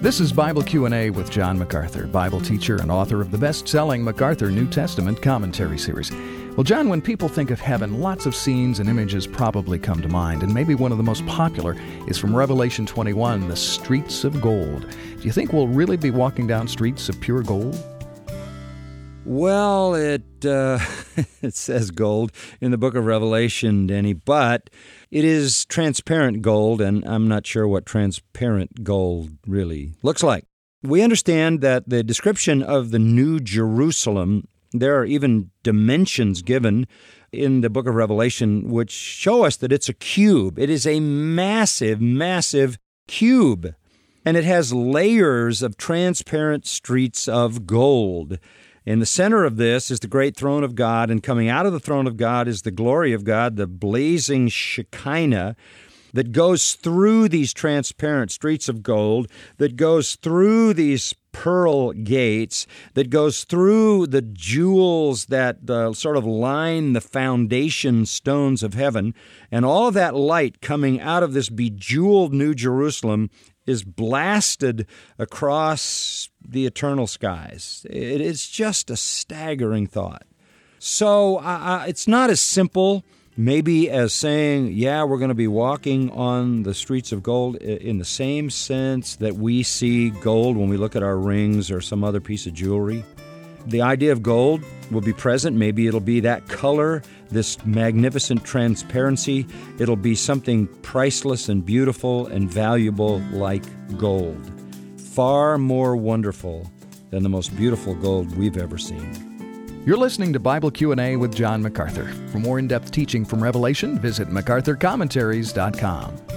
This is Bible Q&A with John MacArthur, Bible teacher and author of the best-selling MacArthur New Testament commentary series. Well, John, when people think of heaven, lots of scenes and images probably come to mind, and maybe one of the most popular is from Revelation 21, the streets of gold. Do you think we'll really be walking down streets of pure gold? Well, it uh, it says gold in the book of Revelation, Denny, but it is transparent gold, and I'm not sure what transparent gold really looks like. We understand that the description of the New Jerusalem, there are even dimensions given in the book of Revelation which show us that it's a cube. It is a massive, massive cube, and it has layers of transparent streets of gold. In the center of this is the great throne of God, and coming out of the throne of God is the glory of God, the blazing Shekinah that goes through these transparent streets of gold, that goes through these pearl gates, that goes through the jewels that uh, sort of line the foundation stones of heaven. And all of that light coming out of this bejeweled New Jerusalem is blasted across the eternal skies. It is just a staggering thought. So uh, it's not as simple, maybe, as saying, yeah, we're going to be walking on the streets of gold in the same sense that we see gold when we look at our rings or some other piece of jewelry. The idea of gold will be present. Maybe it'll be that color, this magnificent transparency. It'll be something priceless and beautiful and valuable like gold. Far more wonderful than the most beautiful gold we've ever seen. You're listening to Bible Q&A with John MacArthur. For more in-depth teaching from Revelation, visit macarthurcommentaries.com.